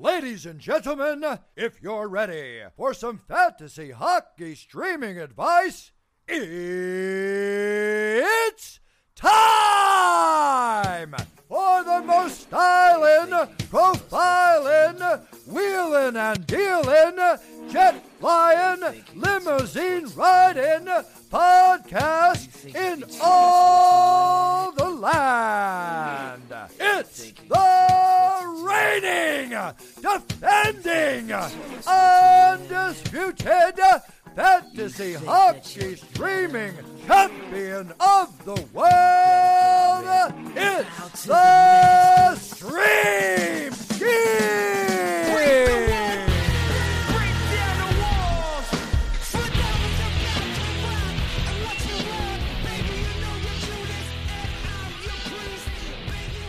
Ladies and gentlemen, if you're ready for some fantasy hockey streaming advice, it's time for the most styling, profiling, wheeling and dealing, jet flying, limousine riding podcast in all the land. It's the reigning, defending, undisputed fantasy hockey streaming champion of the world. It's the Stream King.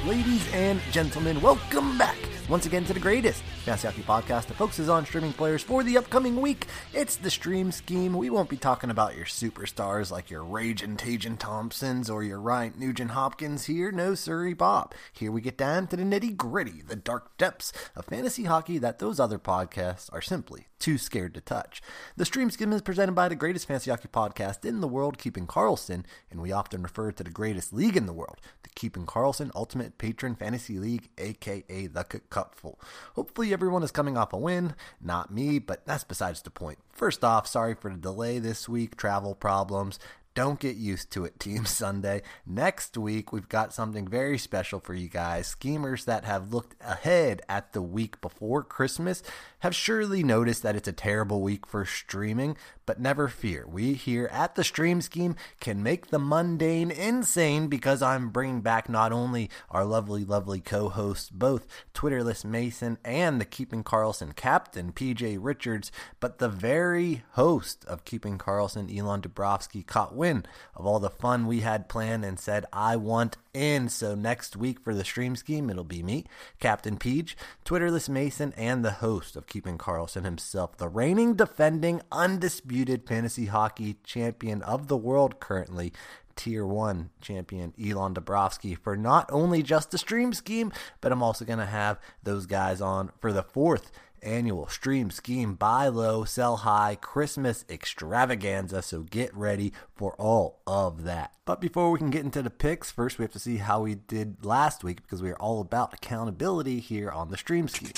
Ladies and gentlemen, welcome back once again to the greatest fantasy hockey podcast that focuses on streaming players for the upcoming week. It's the Stream Scheme. We won't be talking about your superstars like your Raging Tajan Thompsons or your Ryan Nugent Hopkins here. No, sorry, Bob. Here we get down to the nitty gritty, the dark depths of fantasy hockey that those other podcasts are simply too scared to touch. The Stream Scheme is presented by the greatest fantasy hockey podcast in the world, Keeping Carlson, and we often refer to the greatest league in the world, the Keeping Carlson Ultimate Patreon Fantasy League, aka the Cupful. Hopefully, everyone is coming off a win. Not me, but that's besides the point. First off, sorry for the delay this week, travel problems. Don't get used to it, Team Sunday. Next week, we've got something very special for you guys. Schemers that have looked ahead at the week before Christmas have surely noticed that it's a terrible week for streaming, but never fear. We here at the Stream Scheme can make the mundane insane because I'm bringing back not only our lovely, lovely co hosts, both Twitterless Mason and the Keeping Carlson captain, PJ Richards, but the very host of Keeping Carlson, Elon Dubrovsky, caught of all the fun we had planned and said, I want in. So next week for the Stream Scheme, it'll be me, Captain Peach, Twitterless Mason, and the host of Keeping Carlson himself, the reigning, defending, undisputed fantasy hockey champion of the world currently, Tier 1 champion Elon Dabrowski for not only just the stream scheme, but I'm also going to have those guys on for the fourth annual stream scheme buy low, sell high Christmas extravaganza. So get ready for all of that. But before we can get into the picks, first we have to see how we did last week because we are all about accountability here on the stream scheme.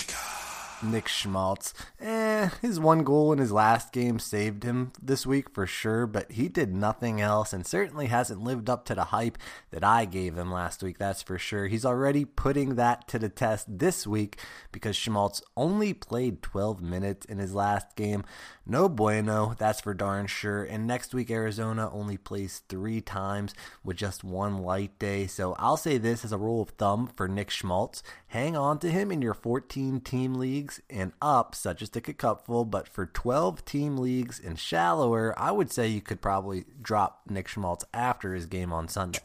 Nick Schmaltz. Eh, his one goal in his last game saved him this week for sure, but he did nothing else and certainly hasn't lived up to the hype that I gave him last week, that's for sure. He's already putting that to the test this week because Schmaltz only played 12 minutes in his last game. No bueno, that's for darn sure. And next week, Arizona only plays three times with just one light day. So I'll say this as a rule of thumb for Nick Schmaltz hang on to him in your 14 team leagues and up, such as Ticket Cupful. But for 12 team leagues and shallower, I would say you could probably drop Nick Schmaltz after his game on Sunday.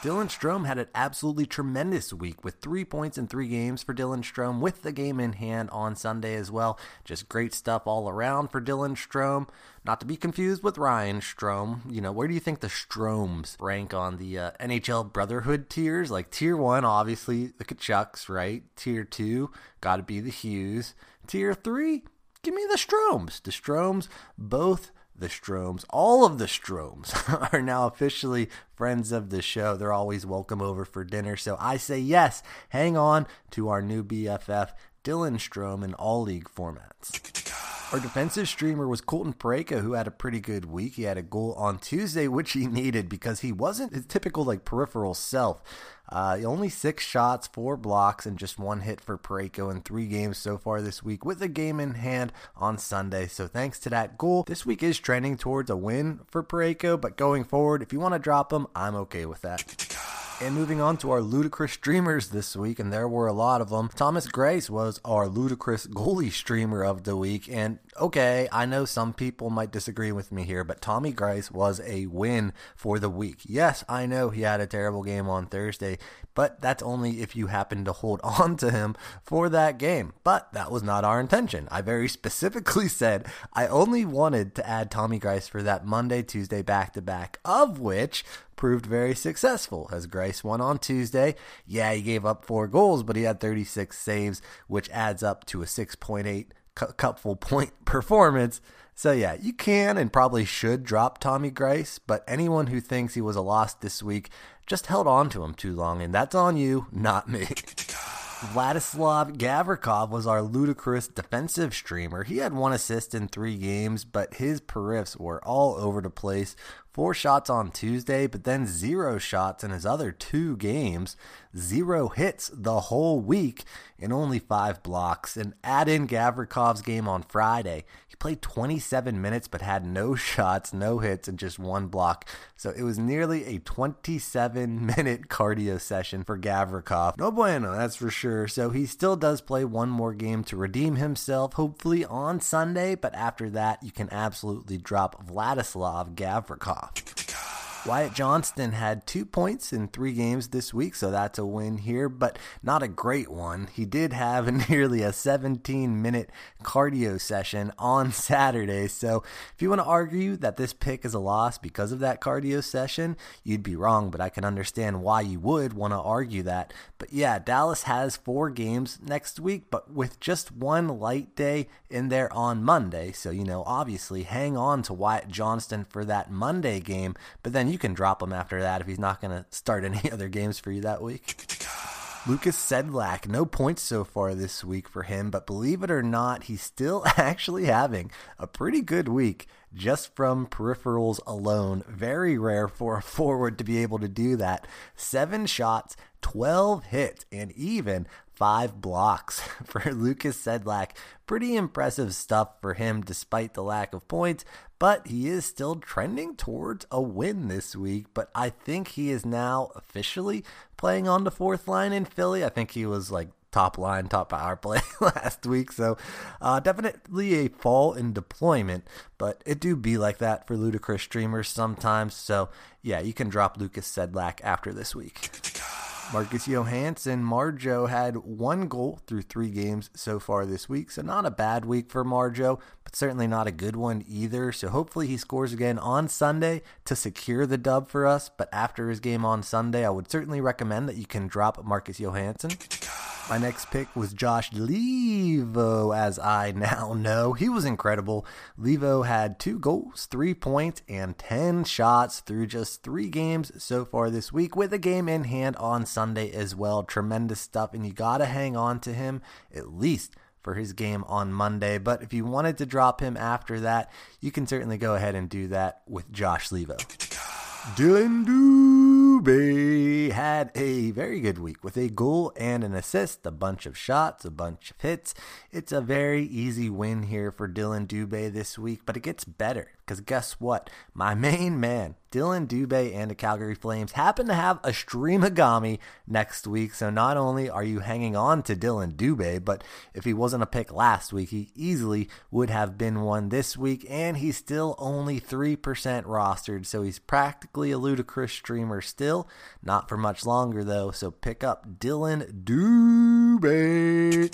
Dylan Strome had an absolutely tremendous week with three points in three games for Dylan Strome, with the game in hand on Sunday as well. Just great stuff all around for Dylan Strome. Not to be confused with Ryan Strome. You know, where do you think the Stromes rank on the uh, NHL Brotherhood tiers? Like tier one, obviously the Tkachuks, right? Tier two, got to be the Hughes. Tier three, give me the Stromes. The Stromes both the Stromes, all of the Stromes are now officially friends of the show. They're always welcome over for dinner. So I say yes, hang on to our new BFF, Dylan Strome, in all league formats. Our defensive streamer was Colton Parayko, who had a pretty good week. He had a goal on Tuesday, which he needed because he wasn't his typical like peripheral self. Uh, only six shots, four blocks, and just one hit for Parayko in three games so far this week, with a game in hand on Sunday. So thanks to that goal, this week is trending towards a win for Parayko. But going forward, if you want to drop him, I'm okay with that. And moving on to our ludicrous streamers this week, and there were a lot of them. Thomas Greiss was our ludicrous goalie streamer of the week. And okay, I know some people might disagree with me here, but Tommy Greiss was a win for the week. Yes, I know he had a terrible game on Thursday, but that's only if you happen to hold on to him for that game. But that was not our intention. I very specifically said I only wanted to add Tommy Greiss for that Monday, Tuesday back to back, of which proved very successful as Greiss won on Tuesday. Yeah, he gave up four goals, but he had 36 saves, which adds up to a 6.8 cupful point performance. So yeah, you can and probably should drop Tommy Greiss, but anyone who thinks he was a loss this week just held on to him too long, and that's on you, not me. Vladislav Gavrikov was our ludicrous defensive streamer. He had one assist in three games, but his periffs were all over the place. Four shots on Tuesday, but then zero shots in his other two games. Zero hits the whole week and only five blocks. And add in Gavrikov's game on Friday. He played 27 minutes but had no shots, no hits, and just one block. So it was nearly a 27 minute cardio session for Gavrikov. No bueno, that's for sure. So he still does play one more game to redeem himself, hopefully on Sunday. But after that, you can absolutely drop Vladislav Gavrikov off. Wyatt Johnston had two points in three games this week, so that's a win here, but not a great one. He did have nearly a 17 minute cardio session on Saturday, so if you want to argue that this pick is a loss because of that cardio session, you'd be wrong, but I can understand why you would want to argue that. But yeah, Dallas has four games next week, but with just one light day in there on Monday, so you know, obviously hang on to Wyatt Johnston for that Monday game, but then you can drop him after that if he's not going to start any other games for you that week. Lukas Sedlak, no points so far this week for him, but believe it or not, he's still actually having a pretty good week just from peripherals alone. Very rare for a forward to be able to do that. Seven shots, 12 hits, and even five blocks for Lukas Sedlak. Pretty impressive stuff for him despite the lack of points, but he is still trending towards a win this week. But I think he is now officially playing on the fourth line in Philly. I think he was like top line, top power play last week. So uh, definitely a fall in deployment, but it do be like that for ludicrous streamers sometimes. So yeah, you can drop Lukas Sedlak after this week. Marcus Johansson, Marjo had one goal through three games so far this week, so not a bad week for Marjo, but certainly not a good one either. So hopefully he scores again on Sunday to secure the dub for us. But after his game on Sunday, I would certainly recommend that you can drop Marcus Johansson. My next pick was Josh Leivo, as I now know. He was incredible. Leivo had two goals, three points, and 10 shots through just three games so far this week, with a game in hand on Sunday as well. Tremendous stuff, and you got to hang on to him at least for his game on Monday. But if you wanted to drop him after that, you can certainly go ahead and do that with Josh Leivo. Dylan Dubé had a very good week with a goal and an assist, a bunch of shots, a bunch of hits. It's a very easy win here for Dylan Dubé this week, but it gets better because guess what? My main man, Dylan Dubé and the Calgary Flames happen to have a streamagami next week. So not only are you hanging on to Dylan Dubé, but if he wasn't a pick last week, he easily would have been one this week. And he's still only 3% rostered. So he's practically a ludicrous streamer still. Not for much longer though. So pick up Dylan Dubé.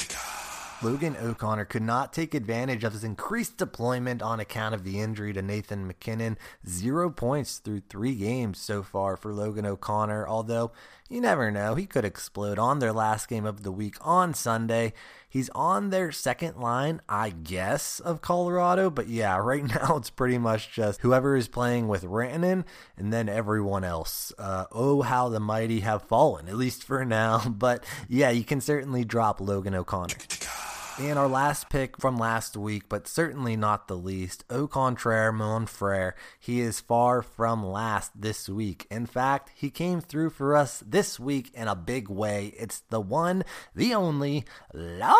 Logan O'Connor could not take advantage of his increased deployment on account of the injury to Nathan MacKinnon. Zero points through three games so far for Logan O'Connor, although you never know. He could explode on their last game of the week on Sunday. He's on their second line, I guess, of Colorado. But yeah, right now it's pretty much just whoever is playing with Rantanen and then everyone else. Uh, oh, how the mighty have fallen, at least for now. But yeah, you can certainly drop Logan O'Connor. And our last pick from last week, but certainly not the least, Au contraire, mon frère. He is far from last this week. In fact, he came through for us this week in a big way. It's the one, the only, Lars.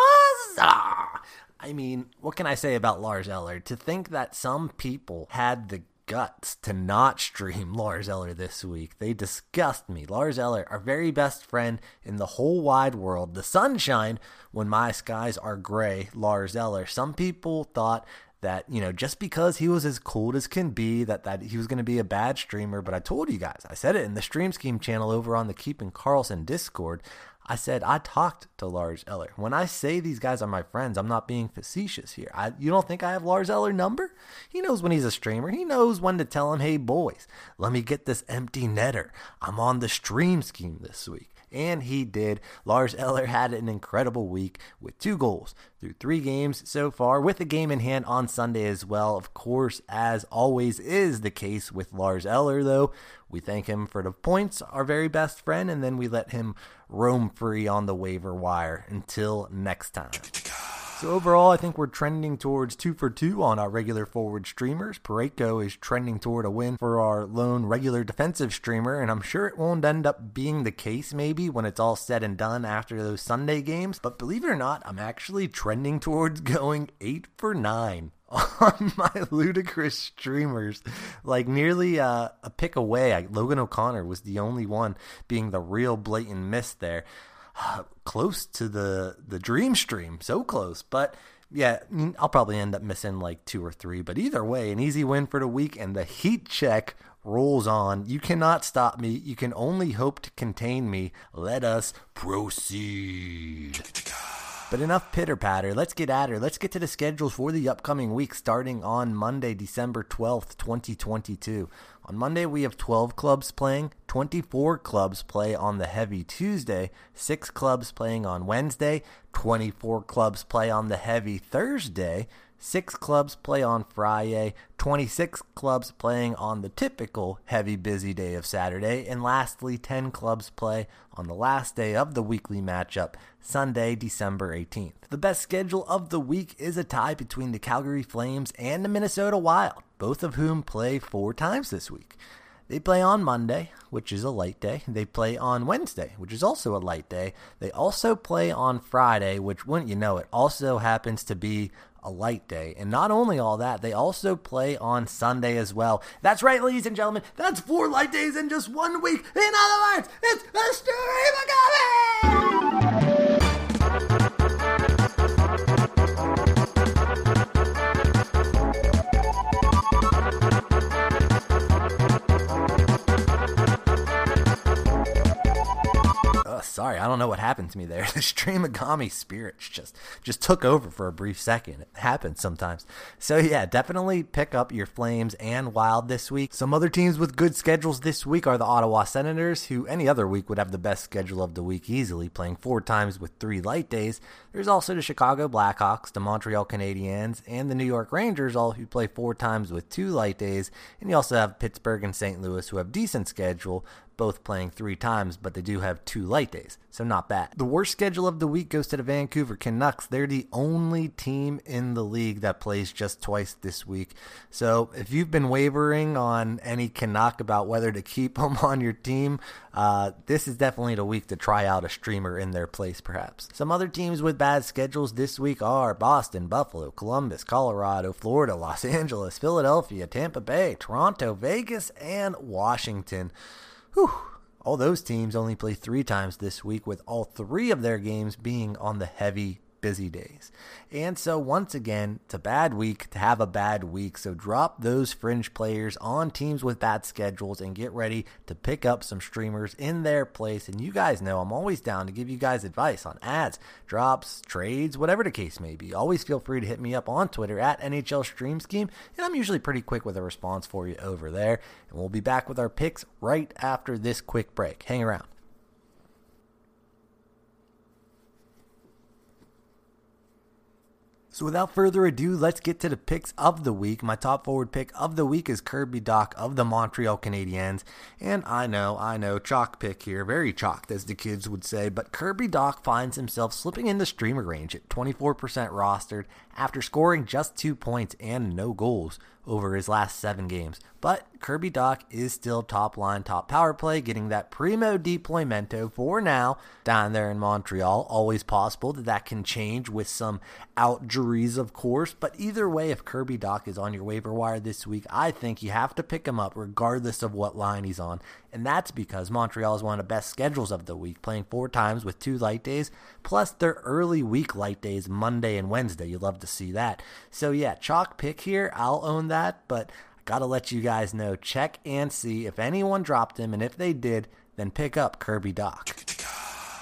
I mean, what can I say about Lars Eller? To think that some people had the guts to not stream Lars Eller this week. They disgust me. Lars Eller, our very best friend in the whole wide world, the sunshine when my skies are gray, Lars Eller. Some people thought that you know just because he was as cold as can be that that he was going to be a bad streamer but i told you guys i said it in the stream scheme channel over on the keeping Carlson discord I said I talked to Lars Eller. When I say these guys are my friends, I'm not being facetious here. I, you don't think I have Lars Eller number? He knows when he's a streamer. He knows when to tell him, "Hey boys, let me get this empty netter. I'm on the stream scheme this week." And he did. Lars Eller had an incredible week with two goals through three games so far, with a game in hand on Sunday as well. Of course, as always is the case with Lars Eller, though, we thank him for the points, our very best friend, and then we let him roam free on the waiver wire until next time. So overall, I think we're trending towards two for two on our regular forward streamers. Parayko is trending toward a win for our lone regular defensive streamer, and I'm sure it won't end up being the case maybe when it's all said and done after those Sunday games. But believe it or not, I'm actually trending towards going eight for nine on my ludicrous streamers, like nearly uh, a pick away. I, Logan O'Connor was the only one being the real blatant miss there. close to the the dream stream, so close. But yeah, I'll probably end up missing like two or three. But either way, an easy win for the week, and the heat check rolls on. You cannot stop me. You can only hope to contain me. Let us proceed. But enough pitter patter. Let's get at her. Let's get to the schedules for the upcoming week starting on Monday, December 12th, 2022. On Monday, we have 12 clubs playing, 24 clubs play on the heavy Tuesday, 6 clubs playing on Wednesday, 24 clubs play on the heavy Thursday, Six clubs play on Friday, 26 clubs playing on the typical heavy busy day of Saturday, and lastly, 10 clubs play on the last day of the weekly matchup, Sunday, December 18th. The best schedule of the week is a tie between the Calgary Flames and the Minnesota Wild, both of whom play four times this week. They play on Monday, which is a light day. They play on Wednesday, which is also a light day. They also play on Friday, which, wouldn't you know it, also happens to be a light day. And not only all that, they also play on Sunday as well. That's right, ladies and gentlemen. That's four light days in just one week. In other words, it's the Stream sorry, I don't know what happened to me there. The Streamagami spirits just just took over for a brief second. It happens sometimes. So yeah, definitely pick up your Flames and Wild this week. Some other teams with good schedules this week are the Ottawa Senators, who any other week would have the best schedule of the week easily, playing four times with three light days. There's also the Chicago Blackhawks, the Montreal Canadiens, and the New York Rangers, all who play four times with two light days. And you also have Pittsburgh and St. Louis, who have decent schedule, both playing three times, but they do have two light days, so not bad. The worst schedule of the week goes to the Vancouver Canucks. They're the only team in the league that plays just twice this week. So if you've been wavering on any Canuck about whether to keep them on your team, uh, this is definitely the week to try out a streamer in their place, perhaps. Some other teams with bad schedules this week are Boston, Buffalo, Columbus, Colorado, Florida, Los Angeles, Philadelphia, Tampa Bay, Toronto, Vegas, and Washington. Whew. All those teams only play three times this week, with all three of their games being on the heavy busy days. And so, once again, it's a bad week to have a bad week. So, drop those fringe players on teams with bad schedules and get ready to pick up some streamers in their place. And you guys know I'm always down to give you guys advice on ads, drops, trades, whatever the case may be. Always feel free to hit me up on Twitter at NHL Stream Scheme, and I'm usually pretty quick with a response for you over there. And we'll be back with our picks right after this quick break. Hang around. So without further ado, let's get to the picks of the week. My top forward pick of the week is Kirby Dach of the Montreal Canadiens. And I know, I know, chalk pick here, very chalked as the kids would say, but Kirby Dach finds himself slipping into streamer range at 24% rostered after scoring just two points and no goals over his last seven games. But Kirby Dach is still top line, top power play, getting that primo deploymento for now down there in Montreal. Always possible that that can change with some outjuries, of course. But either way, if Kirby Dach is on your waiver wire this week, I think you have to pick him up regardless of what line he's on. And that's because Montreal is one of the best schedules of the week, playing four times with two light days, plus their early week light days, Monday and Wednesday. You love to see that. So yeah, chalk pick here. I'll own that, but I gotta let you guys know. Check and see if anyone dropped him, and if they did, then pick up Kirby Dach.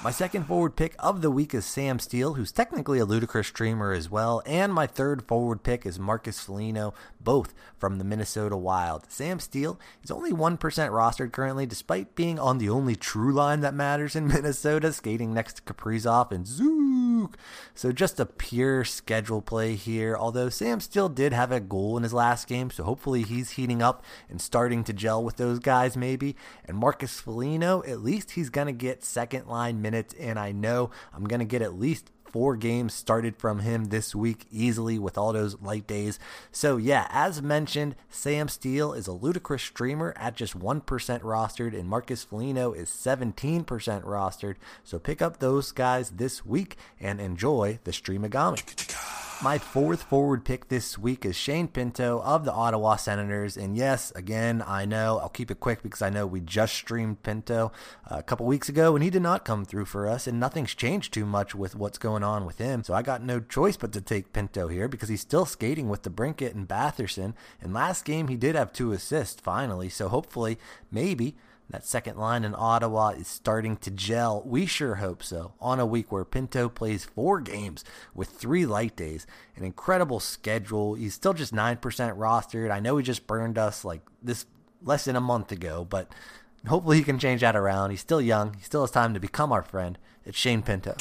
My second forward pick of the week is Sam Steel, who's technically a ludicrous streamer as well. And my third forward pick is Marcus Foligno, both from the Minnesota Wild. Sam Steel is only 1% rostered currently, despite being on the only true line that matters in Minnesota, skating next to Kaprizov and Zook. So just a pure schedule play here, although Sam Steel did have a goal in his last game, so hopefully he's heating up and starting to gel with those guys maybe. And Marcus Foligno, at least he's going to get second line minutes minutes, and I know I'm going to get at least four games started from him this week easily with all those light days. So, yeah, as mentioned, Sam Steel is a ludicrous streamer at just 1% rostered, and Marcus Foligno is 17% rostered. So, pick up those guys this week and enjoy the Streamagami. My fourth forward pick this week is Shane Pinto of the Ottawa Senators. And yes, again, I know I'll keep it quick because I know we just streamed Pinto uh, a couple weeks ago and he did not come through for us. And nothing's changed too much with what's going on with him. So I got no choice but to take Pinto here because he's still skating with DeBrincat and Batherson. And last game, he did have two assists finally. So hopefully, maybe that second line in Ottawa is starting to gel. We sure hope so. On a week where Pinto plays four games with three light days, an incredible schedule. He's still just 9% rostered. I know he just burned us like this less than a month ago, but hopefully he can change that around. He's still young. He still has time to become our friend. It's Shane Pinto.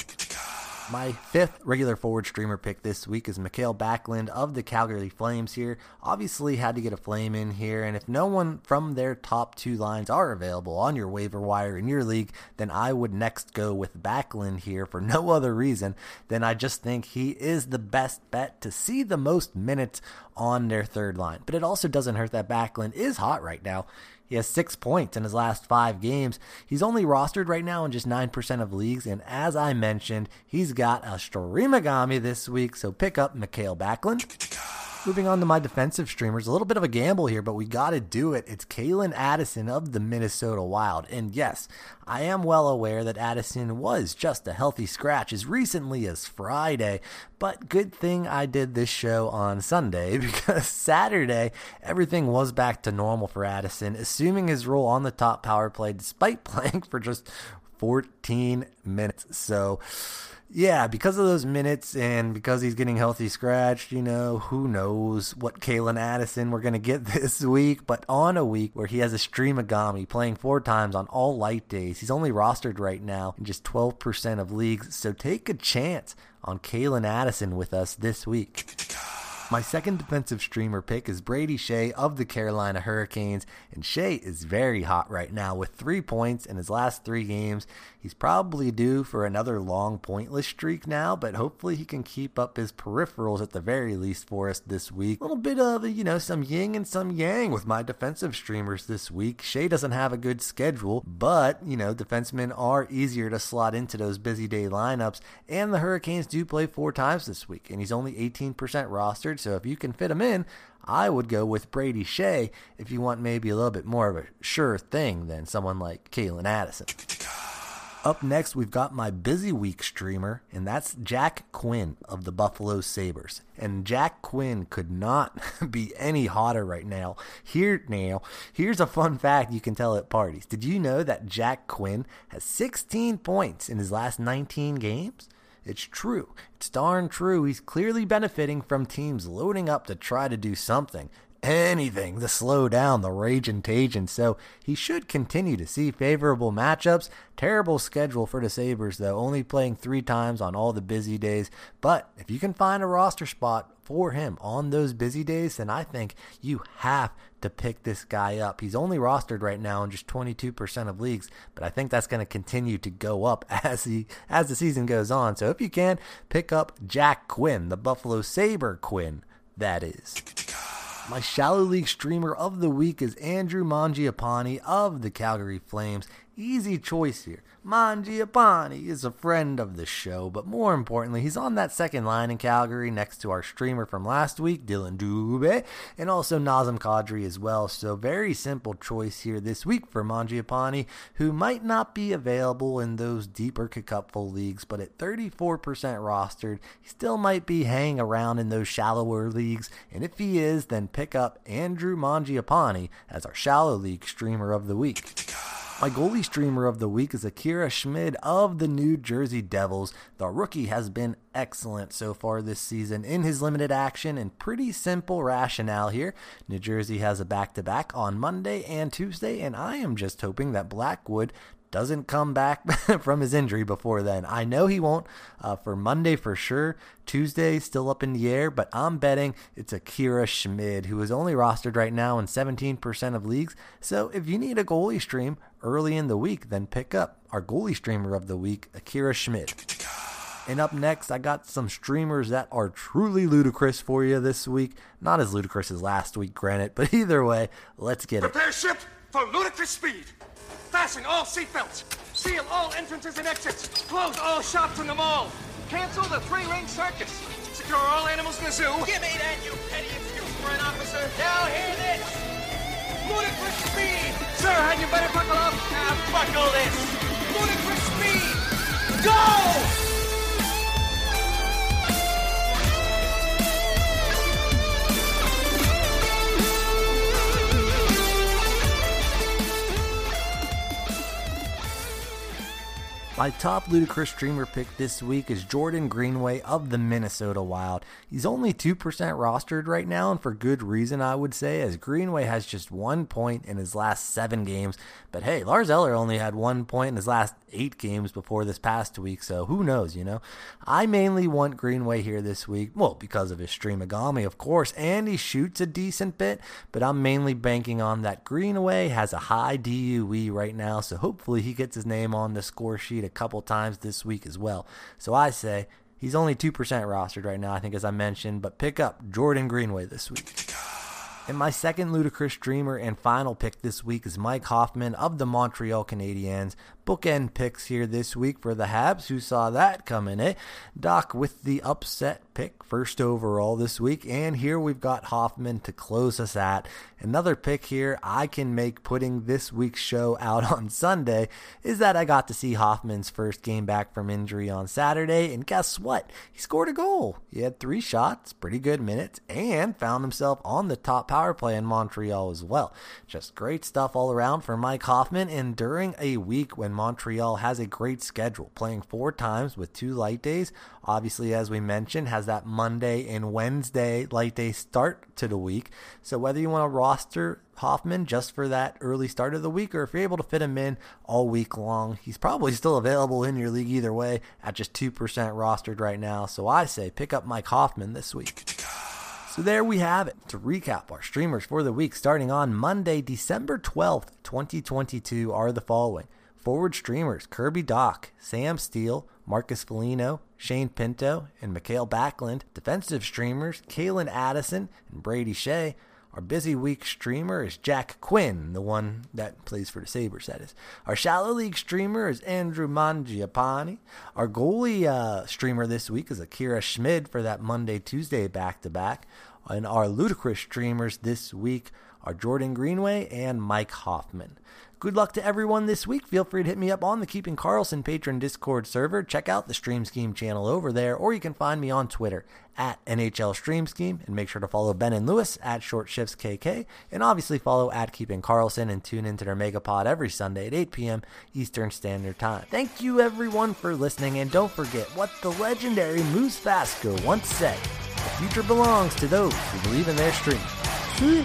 My fifth regular forward streamer pick this week is Mikael Backlund of the Calgary Flames here. Obviously, had to get a flame in here, and if no one from their top two lines are available on your waiver wire in your league, then I would next go with Backlund here for no other reason than I just think he is the best bet to see the most minutes on their third line. But it also doesn't hurt that Backlund is hot right now. He has six points in his last five games. He's only rostered right now in just 9% of leagues. And as I mentioned, he's got a Streamagami this week. So pick up Mikael Backlund. Moving on to my defensive streamers, a little bit of a gamble here, but we got to do it. It's Calen Addison of the Minnesota Wild. And yes, I am well aware that Addison was just a healthy scratch as recently as Friday, but good thing I did this show on Sunday because Saturday, everything was back to normal for Addison, assuming his role on the top power play despite playing for just 14 minutes. So, yeah, because of those minutes and because he's getting healthy scratched, you know, who knows what Calen Addison we're going to get this week. But on a week where he has a Streamagami playing four times on all light days, he's only rostered right now in just 12% of leagues. So take a chance on Calen Addison with us this week. My second defensive streamer pick is Brady Skjei of the Carolina Hurricanes, and Skjei is very hot right now with three points in his last three games. He's probably due for another long pointless streak now, but hopefully he can keep up his peripherals at the very least for us this week. A little bit of, you know, some yin and some yang with my defensive streamers this week. Skjei doesn't have a good schedule, but, you know, defensemen are easier to slot into those busy day lineups, and the Hurricanes do play four times this week, and he's only 18% rostered. So if you can fit him in, I would go with Brady Skjei if you want maybe a little bit more of a sure thing than someone like Calen Addison. Up next, we've got my busy week streamer, and that's Jack Quinn of the Buffalo Sabres. And Jack Quinn could not be any hotter right now. Here now, here's a fun fact you can tell at parties. Did you know that Jack Quinn has 16 points in his last 19 games? It's true. It's darn true. He's clearly benefiting from teams loading up to try to do something, anything to slow down the rage and. So he should continue to see favorable matchups. Terrible schedule for the Sabres, though, only playing three times on all the busy days. But if you can find a roster spot for him on those busy days, then I think you have to pick this guy up. He's only rostered right now in just 22% of leagues, but I think that's going to continue to go up as he as the season goes on. So if you can, pick up Jack Quinn, the Buffalo Sabre Quinn, that is. My shallow league streamer of the week is Andrew Mangiapane of the Calgary Flames. Easy choice here. Mangiapane is a friend of the show, but more importantly, he's on that second line in Calgary next to our streamer from last week, Dylan Dubé, and also Nazem Kadri as well. So very simple choice here this week for Mangiapane, who might not be available in those deeper cupful leagues, but at 34% rostered, he still might be hanging around in those shallower leagues. And if he is, then pick up Andrew Mangiapane as our shallow league streamer of the week. My goalie streamer of the week is Akira Schmid of the New Jersey Devils. The rookie has been excellent so far this season in his limited action and pretty simple rationale here. New Jersey has a back to back on Monday and Tuesday, and I am just hoping that Blackwood doesn't come back from his injury before then. I know he won't uh, for Monday for sure. Tuesday still up in the air, but I'm betting it's Akira Schmid, who is only rostered right now in 17% of leagues. So if you need a goalie stream early in the week, then pick up our goalie streamer of the week, Akira Schmid. And up next, I got some streamers that are truly ludicrous for you this week. Not as ludicrous as last week, granted, but either way, let's get Prepare it. Prepare ship for ludicrous speed. Fasten all seatbelts. Seal all entrances and exits. Close all shops in the mall. Cancel the three-ring circus. Secure all animals in the zoo. Give me that, you petty excuse for an officer. Now hear this. Ludicrous speed. Sir, had you better buckle up? Now buckle this. Ludicrous speed. Go! My top ludicrous streamer pick this week is Jordan Greenway of the Minnesota Wild. He's only 2% rostered right now, and for good reason, I would say, as Greenway has just one point in his last seven games. But hey, Lars Eller only had one point in his last eight games before this past week, so who knows, you know? I mainly want Greenway here this week, well, because of his streamagami, of course, and he shoots a decent bit, but I'm mainly banking on that Greenway has a high DUE right now, so hopefully he gets his name on the score sheet couple times this week as well. So I say he's only 2% rostered right now, I think, as I mentioned, but pick up Jordan Greenway this week. And my second ludicrous dreamer and final pick this week is Mike Hoffman of the Montreal Canadiens bookend picks here this week for the Habs. Who saw that coming, eh? Dach with the upset pick, first overall this week. And here we've got Hoffman to close us at. Another pick here I can make putting this week's show out on Sunday is that I got to see Hoffman's first game back from injury on Saturday. And guess what? He scored a goal. He had three shots, pretty good minutes, and found himself on the top power play in Montreal as well. Just great stuff all around for Mike Hoffman. And during a week when Montreal has a great schedule, playing four times with two light days. Obviously, as we mentioned, has that Monday and Wednesday light day start to the week. So whether you want to roster Hoffman just for that early start of the week, or if you're able to fit him in all week long, he's probably still available in your league either way at just 2% rostered right now. So I say pick up Mike Hoffman this week. So there we have it. To recap, our streamers for the week starting on Monday, December 12th, 2022 are the following. Forward streamers Kirby Dach, Sam Steel, Marcus Foligno, Shane Pinto, and Mikael Backlund. Defensive streamers Calen Addison and Brady Skjei. Our busy week streamer is Jack Quinn, the one that plays for the Sabres, that is. Our shallow league streamer is Andrew Mangiapane. Our goalie uh, streamer this week is Akira Schmid for that Monday Tuesday back to back. And our ludicrous streamers this week are Jordan Greenway and Mike Hoffman. Good luck to everyone this week. Feel free to hit me up on the Keeping Carlson Patreon Discord server. Check out the Stream Scheme channel over there, or you can find me on Twitter at NHL Stream Scheme. And make sure to follow Ben and Lewis at Short Shifts KK. And obviously follow at Keeping Carlson and tune into their Megapod every Sunday at 8 p.m. Eastern Standard Time. Thank you everyone for listening, and don't forget what the legendary Moose Fasco once said. The future belongs to those who believe in their stream. See?